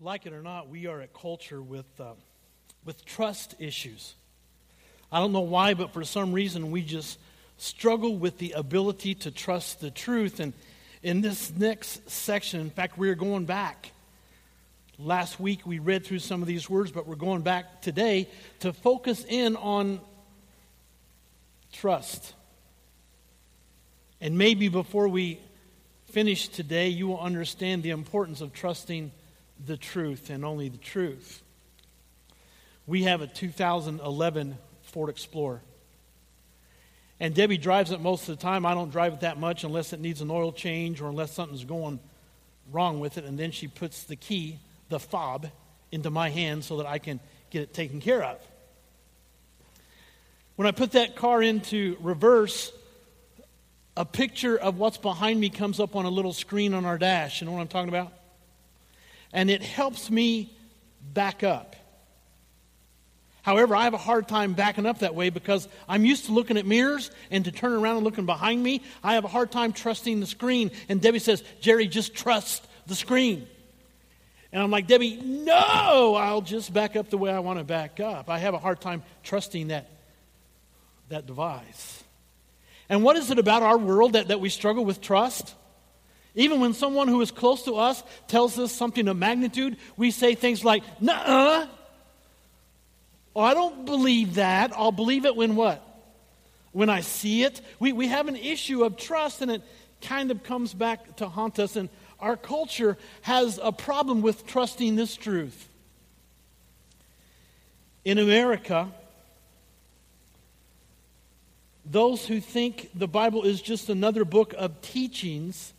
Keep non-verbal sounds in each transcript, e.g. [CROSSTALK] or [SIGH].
like it or not, we are a culture with, uh, with trust issues. I don't know why, but for some reason we just struggle with the ability to trust the truth. And in this next section, in fact, we're going back. Last week we read through some of these words, but we're going back today to focus in on trust. And maybe before we finish today, you will understand the importance of trusting the truth and only the truth. We have a 2011 Ford Explorer. And Debbie drives it most of the time. I don't drive it that much unless it needs an oil change or unless something's going wrong with it. And then she puts the key, the fob, into my hand so that I can get it taken care of. When I put that car into reverse, a picture of what's behind me comes up on a little screen on our dash. You know what I'm talking about? And it helps me back up. However, I have a hard time backing up that way because I'm used to looking at mirrors and to turn around and looking behind me. I have a hard time trusting the screen. And Debbie says, Jerry, just trust the screen. And I'm like, Debbie, no, I'll just back up the way I want to back up. I have a hard time trusting that, that device. And what is it about our world that, that we struggle with trust? Even when someone who is close to us tells us something of magnitude, we say things like, nah, oh, I don't believe that. I'll believe it when what? When I see it. We, we have an issue of trust, and it kind of comes back to haunt us. And our culture has a problem with trusting this truth. In America, those who think the Bible is just another book of teachings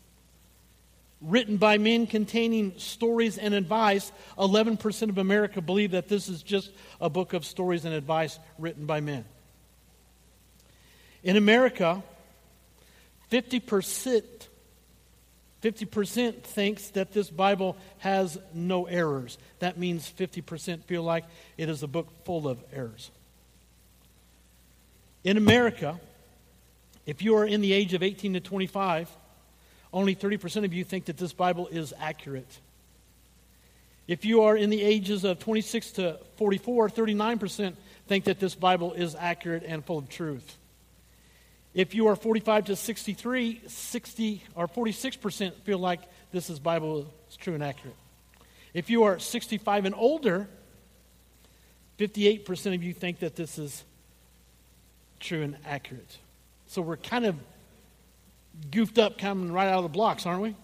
written by men containing stories and advice, 11% of America believe that this is just a book of stories and advice written by men. In America, 50%, 50% thinks that this Bible has no errors. That means 50% feel like it is a book full of errors. In America, if you are in the age of 18 to 25, only 30% of you think that this Bible is accurate. If you are in the ages of 26 to 44, 39% think that this Bible is accurate and full of truth. If you are 45 to 63, 60 or 46% feel like this is Bible is true and accurate. If you are 65 and older, 58% of you think that this is true and accurate. So we're kind of goofed up coming right out of the blocks, aren't we?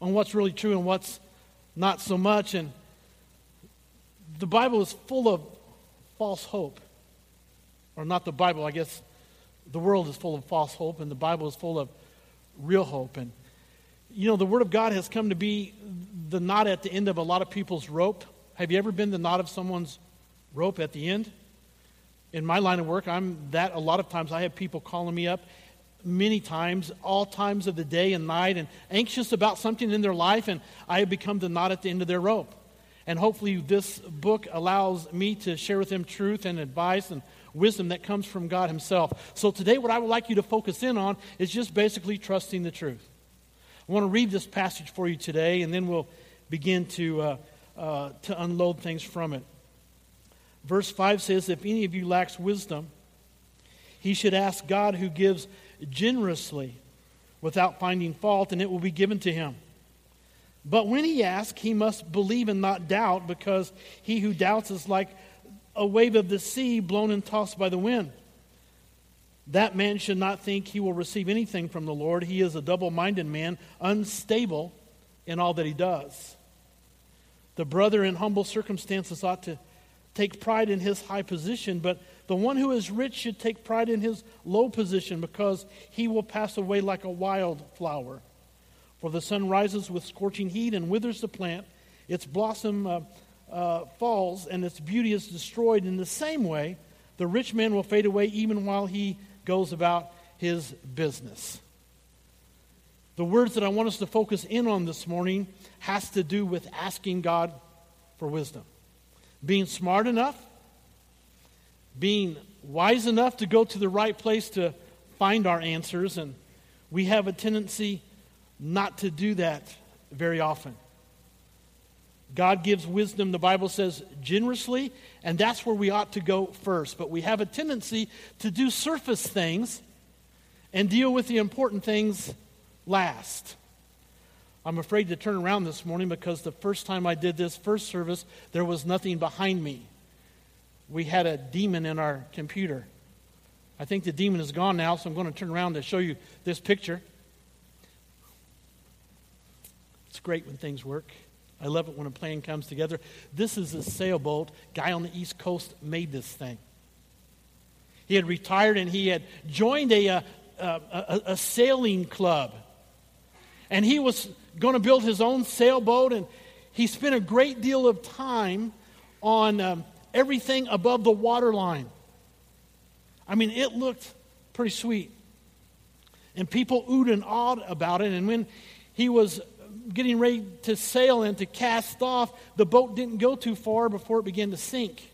On what's really true and what's not so much. And the Bible is full of false hope. Or not the Bible, I guess the world is full of false hope, and the Bible is full of real hope. And, you know, the Word of God has come to be the knot at the end of a lot of people's rope. Have you ever been the knot of someone's rope at the end? In my line of work, I'm that a lot of times. I have people calling me up many times, all times of the day and night, and anxious about something in their life, and I have become the knot at the end of their rope. And hopefully, this book allows me to share with them truth and advice and wisdom that comes from God Himself. So, today, what I would like you to focus in on is just basically trusting the truth. I want to read this passage for you today, and then we'll begin to, uh, uh, to unload things from it. Verse 5 says, If any of you lacks wisdom, he should ask God who gives generously without finding fault, and it will be given to him. But when he asks, he must believe and not doubt, because he who doubts is like a wave of the sea blown and tossed by the wind. That man should not think he will receive anything from the Lord. He is a double minded man, unstable in all that he does. The brother in humble circumstances ought to take pride in his high position, but the one who is rich should take pride in his low position because he will pass away like a wild flower. For the sun rises with scorching heat and withers the plant, its blossom uh, uh, falls, and its beauty is destroyed. In the same way, the rich man will fade away even while he goes about his business. The words that I want us to focus in on this morning has to do with asking God for wisdom. Being smart enough being wise enough to go to the right place to find our answers, and we have a tendency not to do that very often. God gives wisdom, the Bible says, generously, and that's where we ought to go first. But we have a tendency to do surface things and deal with the important things last. I'm afraid to turn around this morning because the first time I did this first service, there was nothing behind me. We had a demon in our computer. I think the demon is gone now, so I'm going to turn around to show you this picture. It's great when things work. I love it when a plan comes together. This is a sailboat. Guy on the East Coast made this thing. He had retired and he had joined a, uh, a, a, a sailing club. And he was going to build his own sailboat, and he spent a great deal of time on um, everything above the waterline. I mean, it looked pretty sweet. And people oohed and awed about it. And when he was getting ready to sail and to cast off, the boat didn't go too far before it began to sink.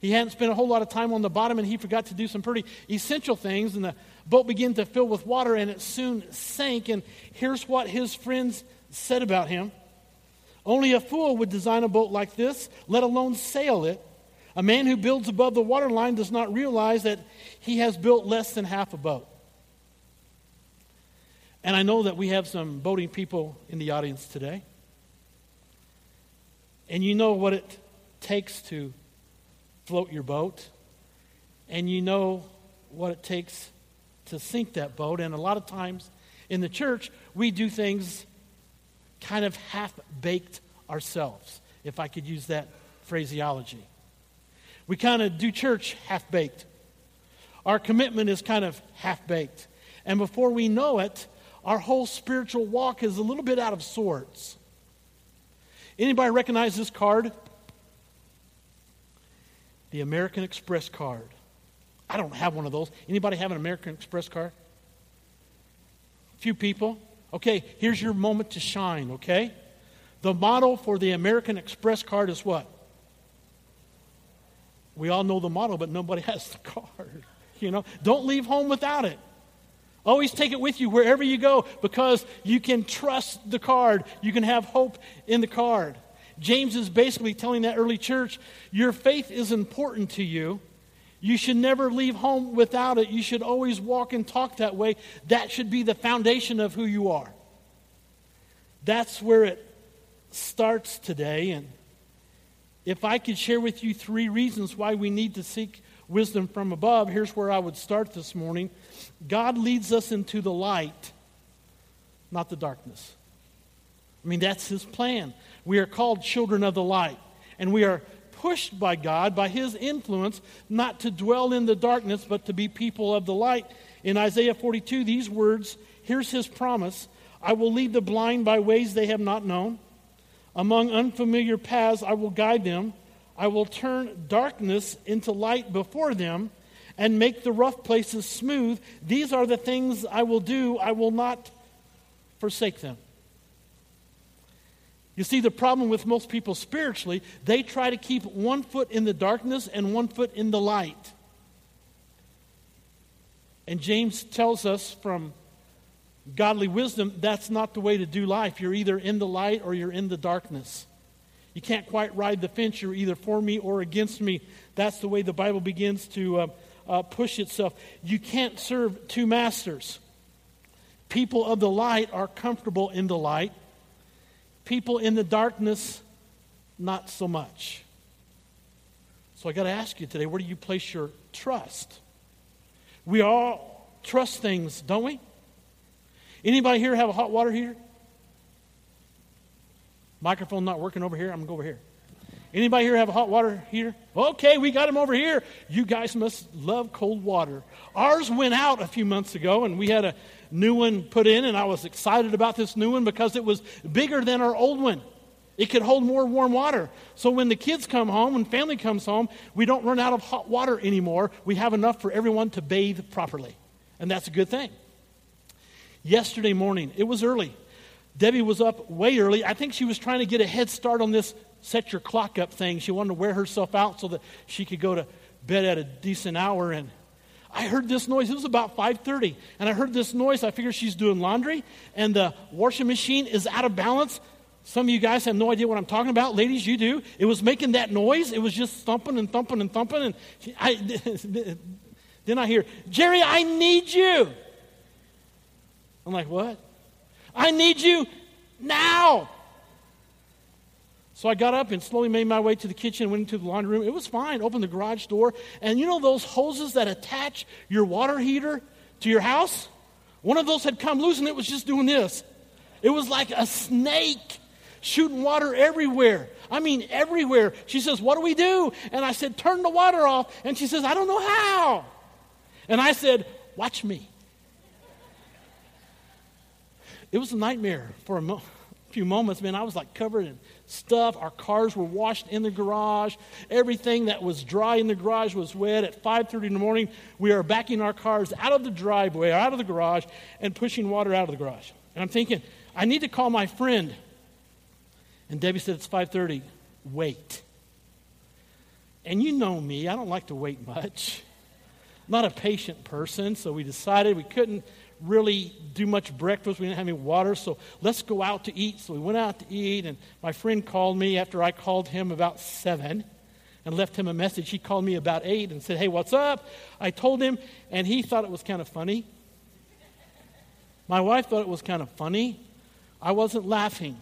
He hadn't spent a whole lot of time on the bottom and he forgot to do some pretty essential things. And the boat began to fill with water and it soon sank. And here's what his friends said about him Only a fool would design a boat like this, let alone sail it. A man who builds above the waterline does not realize that he has built less than half a boat. And I know that we have some boating people in the audience today. And you know what it takes to float your boat. And you know what it takes to sink that boat. And a lot of times in the church, we do things kind of half baked ourselves, if I could use that phraseology. We kind of do church half baked. Our commitment is kind of half baked. And before we know it, our whole spiritual walk is a little bit out of sorts. Anybody recognize this card? The American Express card. I don't have one of those. Anybody have an American Express card? A few people. Okay, here's your moment to shine, okay? The motto for the American Express card is what? We all know the motto, but nobody [LAUGHS] has the card. You know, don't leave home without it. Always take it with you wherever you go because you can trust the card. You can have hope in the card. James is basically telling that early church your faith is important to you. You should never leave home without it. You should always walk and talk that way. That should be the foundation of who you are. That's where it starts today. And if I could share with you three reasons why we need to seek wisdom from above, here's where I would start this morning. God leads us into the light, not the darkness. I mean, that's his plan. We are called children of the light, and we are pushed by God, by his influence, not to dwell in the darkness, but to be people of the light. In Isaiah 42, these words here's his promise I will lead the blind by ways they have not known. Among unfamiliar paths, I will guide them. I will turn darkness into light before them and make the rough places smooth. These are the things I will do. I will not forsake them. You see, the problem with most people spiritually, they try to keep one foot in the darkness and one foot in the light. And James tells us from godly wisdom that's not the way to do life. You're either in the light or you're in the darkness. You can't quite ride the fence. You're either for me or against me. That's the way the Bible begins to uh, uh, push itself. You can't serve two masters. People of the light are comfortable in the light, people in the darkness, not so much. So I got to ask you today where do you place your trust? We all trust things, don't we? Anybody here have a hot water heater? Microphone not working over here. I'm going to go over here. Anybody here have a hot water heater? Okay, we got them over here. You guys must love cold water. Ours went out a few months ago, and we had a new one put in, and I was excited about this new one because it was bigger than our old one. It could hold more warm water. So when the kids come home, when family comes home, we don't run out of hot water anymore. We have enough for everyone to bathe properly. And that's a good thing. Yesterday morning, it was early. Debbie was up way early. I think she was trying to get a head start on this set your clock up thing. She wanted to wear herself out so that she could go to bed at a decent hour. And I heard this noise. It was about 5:30, and I heard this noise. I figured she's doing laundry, and the washing machine is out of balance. Some of you guys have no idea what I'm talking about. Ladies, you do. It was making that noise. It was just thumping and thumping and thumping. And I, [LAUGHS] then I hear, Jerry, I need you. I'm like, what? I need you now. So I got up and slowly made my way to the kitchen, went into the laundry room. It was fine. Opened the garage door. And you know those hoses that attach your water heater to your house? One of those had come loose and it was just doing this. It was like a snake shooting water everywhere. I mean, everywhere. She says, What do we do? And I said, Turn the water off. And she says, I don't know how. And I said, Watch me. It was a nightmare for a mo- few moments, man. I was like covered in stuff. Our cars were washed in the garage. Everything that was dry in the garage was wet. At 5:30 in the morning, we are backing our cars out of the driveway, out of the garage, and pushing water out of the garage. And I'm thinking, I need to call my friend. And Debbie said, It's 5:30. Wait. And you know me, I don't like to wait much. I'm not a patient person, so we decided we couldn't really do much breakfast. We didn't have any water, so let's go out to eat. So we went out to eat, and my friend called me after I called him about seven and left him a message. He called me about eight and said, Hey, what's up? I told him, and he thought it was kind of funny. My wife thought it was kind of funny. I wasn't laughing.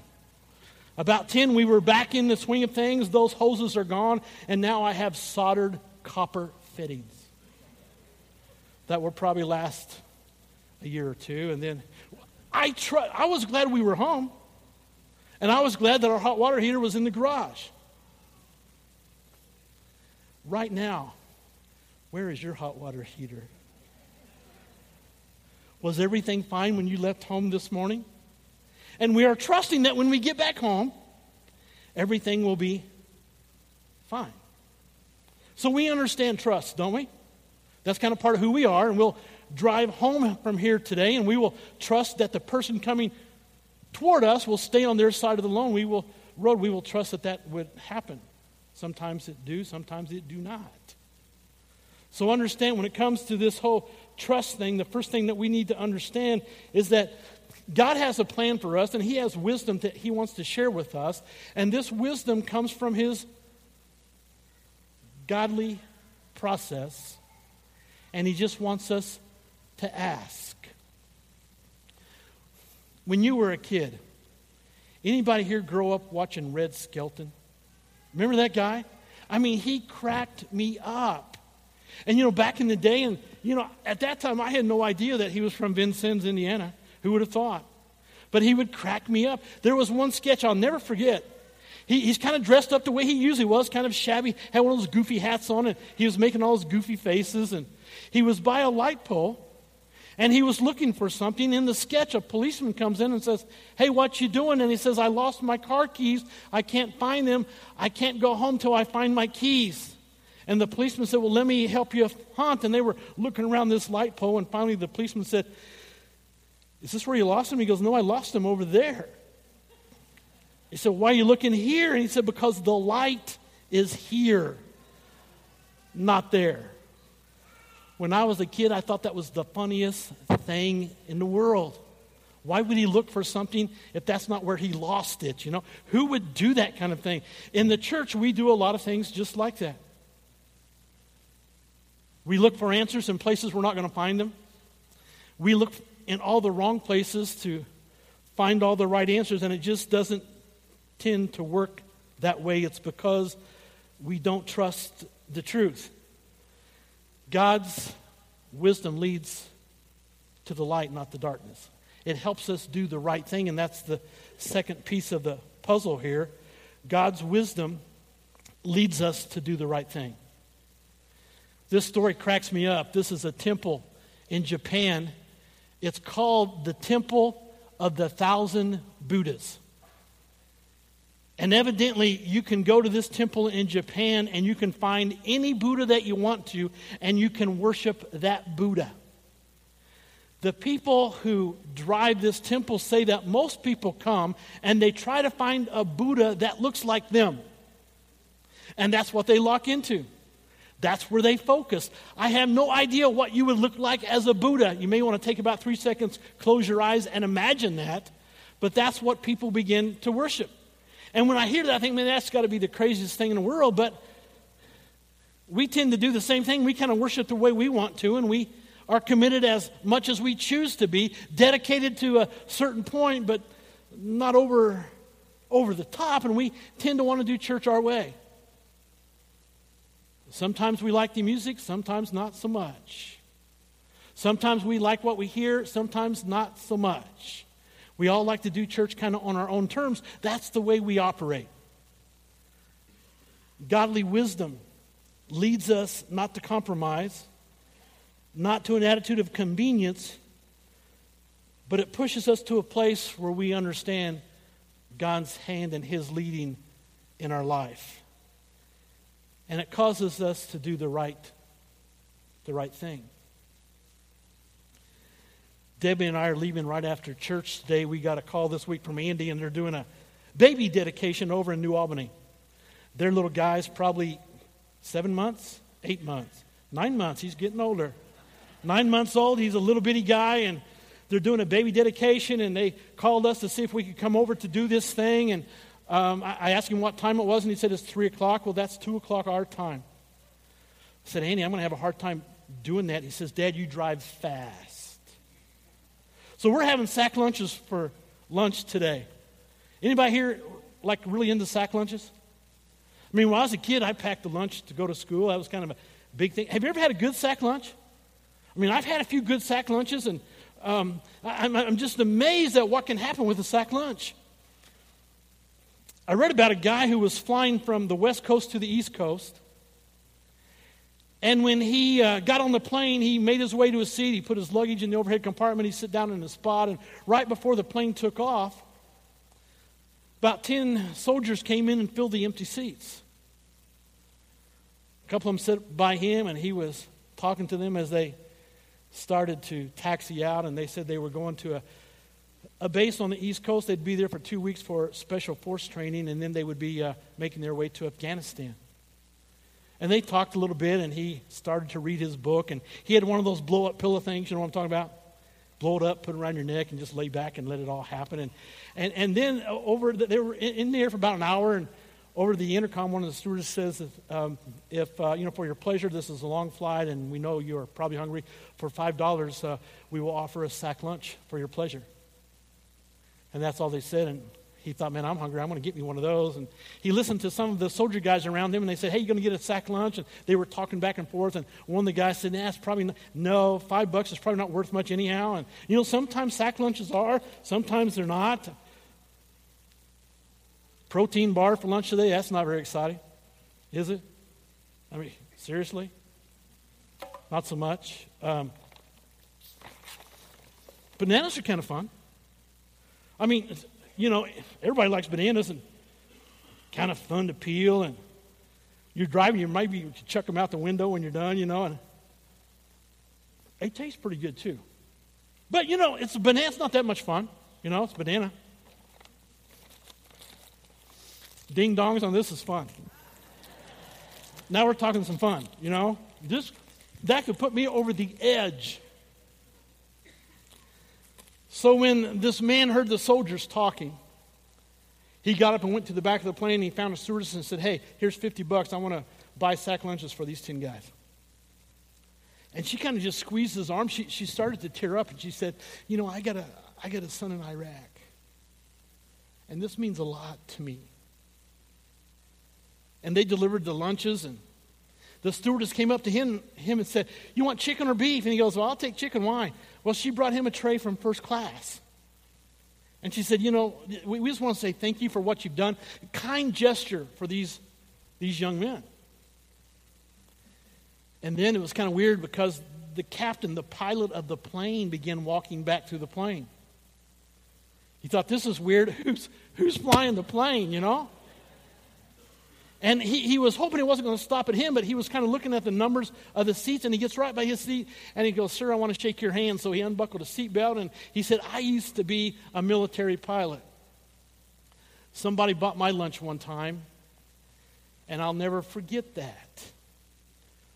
About 10, we were back in the swing of things. Those hoses are gone, and now I have soldered copper fittings that will probably last a year or two. And then I, tr- I was glad we were home. And I was glad that our hot water heater was in the garage. Right now, where is your hot water heater? Was everything fine when you left home this morning? And we are trusting that when we get back home, everything will be fine. So we understand trust, don't we? That's kind of part of who we are, and we'll drive home from here today, and we will trust that the person coming toward us will stay on their side of the road. We will road. We will trust that that would happen. Sometimes it do, sometimes it do not. So understand when it comes to this whole trust thing, the first thing that we need to understand is that God has a plan for us, and He has wisdom that He wants to share with us. And this wisdom comes from His godly process, and He just wants us to ask. When you were a kid, anybody here grow up watching Red Skelton? Remember that guy? I mean, he cracked me up. And you know, back in the day, and you know, at that time I had no idea that he was from Vincennes, Indiana. Who would have thought? But he would crack me up. There was one sketch I'll never forget. He, he's kind of dressed up the way he usually was, kind of shabby, had one of those goofy hats on, and he was making all those goofy faces. And he was by a light pole, and he was looking for something. In the sketch, a policeman comes in and says, Hey, what you doing? And he says, I lost my car keys. I can't find them. I can't go home till I find my keys. And the policeman said, Well, let me help you hunt. And they were looking around this light pole, and finally the policeman said, Is this where you lost them? He goes, No, I lost them over there. He said, Why are you looking here? And he said, Because the light is here, not there. When I was a kid, I thought that was the funniest thing in the world. Why would he look for something if that's not where he lost it? You know, who would do that kind of thing? In the church, we do a lot of things just like that. We look for answers in places we're not going to find them. We look in all the wrong places to find all the right answers, and it just doesn't tend to work that way. It's because we don't trust the truth. God's wisdom leads to the light, not the darkness. It helps us do the right thing, and that's the second piece of the puzzle here. God's wisdom leads us to do the right thing. This story cracks me up. This is a temple in Japan. It's called the Temple of the Thousand Buddhas. And evidently, you can go to this temple in Japan and you can find any Buddha that you want to, and you can worship that Buddha. The people who drive this temple say that most people come and they try to find a Buddha that looks like them. And that's what they lock into. That's where they focus. I have no idea what you would look like as a Buddha. You may want to take about three seconds, close your eyes, and imagine that. But that's what people begin to worship. And when I hear that, I think, man, that's got to be the craziest thing in the world. But we tend to do the same thing. We kind of worship the way we want to, and we are committed as much as we choose to be, dedicated to a certain point, but not over, over the top. And we tend to want to do church our way. Sometimes we like the music, sometimes not so much. Sometimes we like what we hear, sometimes not so much. We all like to do church kind of on our own terms. That's the way we operate. Godly wisdom leads us not to compromise, not to an attitude of convenience, but it pushes us to a place where we understand God's hand and His leading in our life. And it causes us to do the right, the right thing. Debbie and I are leaving right after church today. We got a call this week from Andy, and they're doing a baby dedication over in New Albany. Their little guy's probably seven months, eight months, nine months. He's getting older. Nine months old. He's a little bitty guy, and they're doing a baby dedication, and they called us to see if we could come over to do this thing. And um, I, I asked him what time it was, and he said it's 3 o'clock. Well, that's 2 o'clock our time. I said, Andy, I'm going to have a hard time doing that. He says, Dad, you drive fast. So we're having sack lunches for lunch today. Anybody here like really into sack lunches? I mean, when I was a kid, I packed a lunch to go to school. That was kind of a big thing. Have you ever had a good sack lunch? I mean, I've had a few good sack lunches, and um, I, I'm just amazed at what can happen with a sack lunch. I read about a guy who was flying from the West Coast to the East Coast. And when he uh, got on the plane, he made his way to a seat. He put his luggage in the overhead compartment. He sat down in a spot. And right before the plane took off, about 10 soldiers came in and filled the empty seats. A couple of them sat by him, and he was talking to them as they started to taxi out. And they said they were going to a, a base on the East Coast. They'd be there for two weeks for special force training, and then they would be uh, making their way to Afghanistan. And they talked a little bit, and he started to read his book. And he had one of those blow up pillow things, you know what I'm talking about? Blow it up, put it around your neck, and just lay back and let it all happen. And, and, and then over, the, they were in there for about an hour, and over the intercom, one of the stewards says, um, if, uh, you know, for your pleasure, this is a long flight, and we know you are probably hungry, for $5, uh, we will offer a sack lunch for your pleasure. And that's all they said. And he thought, man, I'm hungry. I'm going to get me one of those. And he listened to some of the soldier guys around him, and they said, hey, you going to get a sack lunch? And they were talking back and forth. And one of the guys said, nah, it's probably not, no, five bucks is probably not worth much anyhow. And, you know, sometimes sack lunches are, sometimes they're not. Protein bar for lunch today, that's not very exciting, is it? I mean, seriously? Not so much. Um, bananas are kind of fun. I mean, you know, everybody likes bananas and kind of fun to peel. And you're driving, you maybe you chuck them out the window when you're done, you know, and they taste pretty good too. But you know, it's a banana. It's not that much fun. You know, it's banana. Ding dongs on this is fun. Now we're talking some fun. You know, this that could put me over the edge so when this man heard the soldiers talking, he got up and went to the back of the plane and he found a stewardess and said, Hey, here's 50 bucks. I want to buy sack lunches for these 10 guys. And she kind of just squeezed his arm. She, she started to tear up and she said, You know, I got, a, I got a son in Iraq. And this means a lot to me. And they delivered the lunches and the stewardess came up to him, him and said, You want chicken or beef? And he goes, Well, I'll take chicken. Why? Well, she brought him a tray from first class. And she said, You know, we, we just want to say thank you for what you've done. Kind gesture for these, these young men. And then it was kind of weird because the captain, the pilot of the plane, began walking back through the plane. He thought, This is weird. [LAUGHS] Who's, who's flying the plane, you know? And he, he was hoping it wasn't going to stop at him, but he was kind of looking at the numbers of the seats, and he gets right by his seat, and he goes, Sir, I want to shake your hand. So he unbuckled a seatbelt, and he said, I used to be a military pilot. Somebody bought my lunch one time, and I'll never forget that.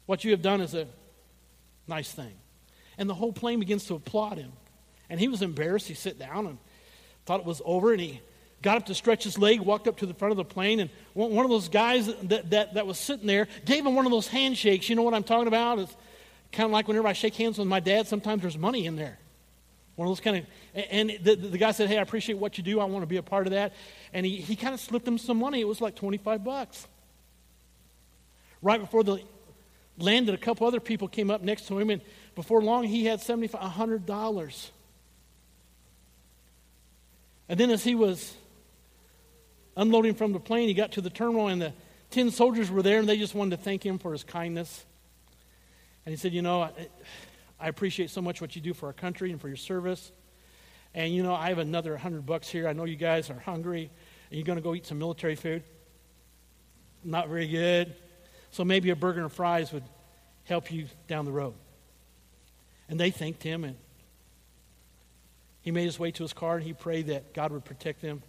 What you have done is a nice thing. And the whole plane begins to applaud him. And he was embarrassed. He sat down, and thought it was over, and he got up to stretch his leg, walked up to the front of the plane, and one of those guys that, that, that was sitting there gave him one of those handshakes. You know what I'm talking about? It's kind of like whenever I shake hands with my dad, sometimes there's money in there. One of those kind of, and the, the guy said, Hey, I appreciate what you do. I want to be a part of that. And he, he kind of slipped him some money. It was like 25 bucks. Right before the landed, a couple other people came up next to him, and before long, he had $7,500. $100. And then as he was unloading from the plane, he got to the terminal, and the 10 soldiers were there, and they just wanted to thank him for his kindness. And he said, You know, I, I appreciate so much what you do for our country and for your service. And, you know, I have another 100 bucks here. I know you guys are hungry, and you're going to go eat some military food. Not very good. So maybe a burger and fries would help you down the road. And they thanked him, and he made his way to his car, and he prayed that God would protect them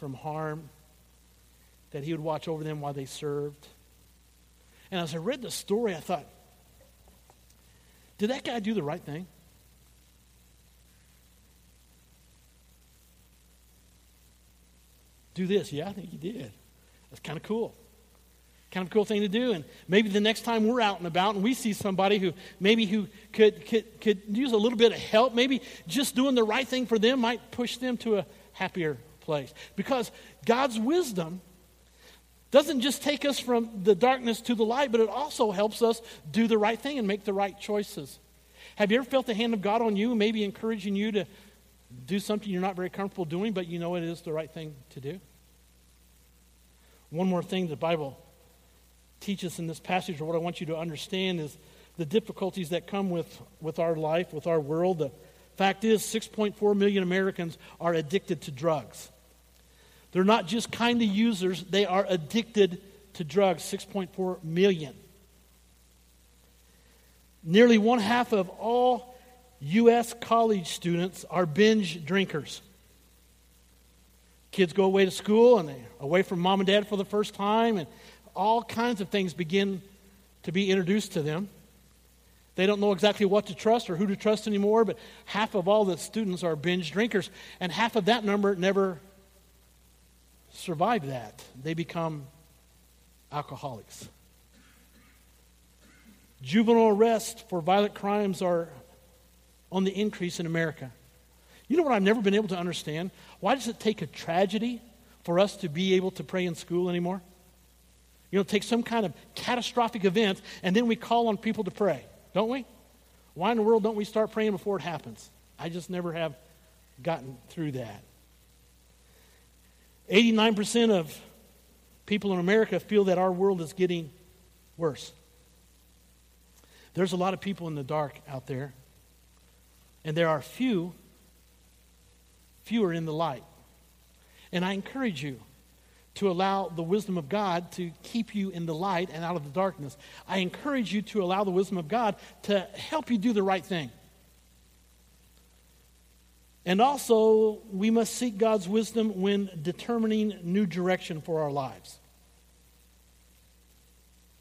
from harm, that he would watch over them while they served. And as I read the story, I thought, did that guy do the right thing? Do this. Yeah, I think he did. That's kind of cool. Kind of cool thing to do. And maybe the next time we're out and about and we see somebody who maybe who could, could, could use a little bit of help, maybe just doing the right thing for them might push them to a happier place. Because God's wisdom doesn't just take us from the darkness to the light, but it also helps us do the right thing and make the right choices. Have you ever felt the hand of God on you, maybe encouraging you to do something you're not very comfortable doing, but you know it is the right thing to do? One more thing the Bible teaches in this passage, or what I want you to understand, is the difficulties that come with, with our life, with our world. The fact is, 6.4 million Americans are addicted to drugs. They're not just kind of users, they are addicted to drugs, 6.4 million. Nearly one half of all U.S. college students are binge drinkers. Kids go away to school and they're away from mom and dad for the first time, and all kinds of things begin to be introduced to them. They don't know exactly what to trust or who to trust anymore, but half of all the students are binge drinkers, and half of that number never survive that. They become alcoholics. Juvenile arrests for violent crimes are on the increase in America. You know what I've never been able to understand? Why does it take a tragedy for us to be able to pray in school anymore? You know, take some kind of catastrophic event and then we call on people to pray, don't we? Why in the world don't we start praying before it happens? I just never have gotten through that. 89% of people in America feel that our world is getting worse. There's a lot of people in the dark out there, and there are few, fewer in the light. And I encourage you to allow the wisdom of God to keep you in the light and out of the darkness. I encourage you to allow the wisdom of God to help you do the right thing. And also, we must seek God's wisdom when determining new direction for our lives.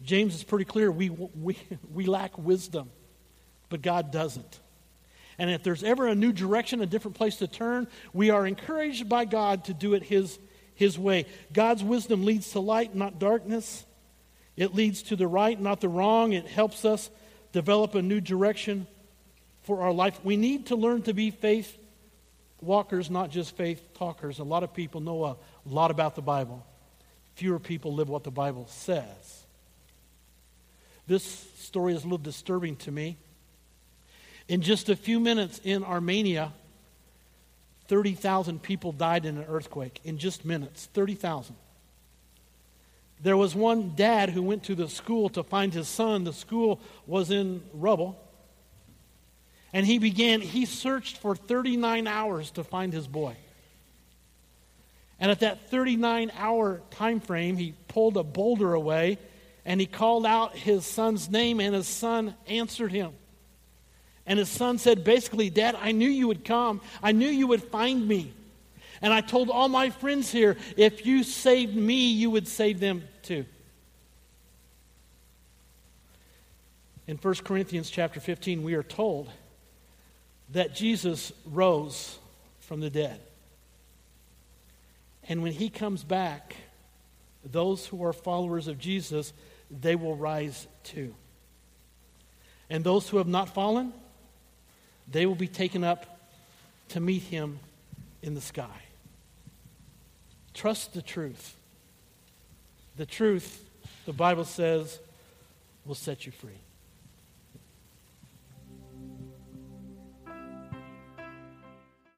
James is pretty clear we, we, we lack wisdom, but God doesn't. And if there's ever a new direction, a different place to turn, we are encouraged by God to do it His, his way. God's wisdom leads to light, not darkness. It leads to the right, not the wrong. It helps us develop a new direction for our life. We need to learn to be faith walkers, not just faith talkers. A lot of people know a lot about the Bible. Fewer people live what the Bible says. This story is a little disturbing to me. In just a few minutes in Armenia, 30,000 people died in an earthquake. In just minutes, 30,000. There was one dad who went to the school to find his son. The school was in rubble. And he began, he searched for 39 hours to find his boy. And at that 39 hour time frame, he pulled a boulder away and he called out his son's name, and his son answered him. And his son said, basically, Dad, I knew you would come. I knew you would find me. And I told all my friends here, if you saved me, you would save them too. In 1 Corinthians chapter 15, we are told that Jesus rose from the dead. And when he comes back, those who are followers of Jesus, they will rise too. And those who have not fallen, they will be taken up to meet him in the sky. Trust the truth. The truth, the Bible says, will set you free.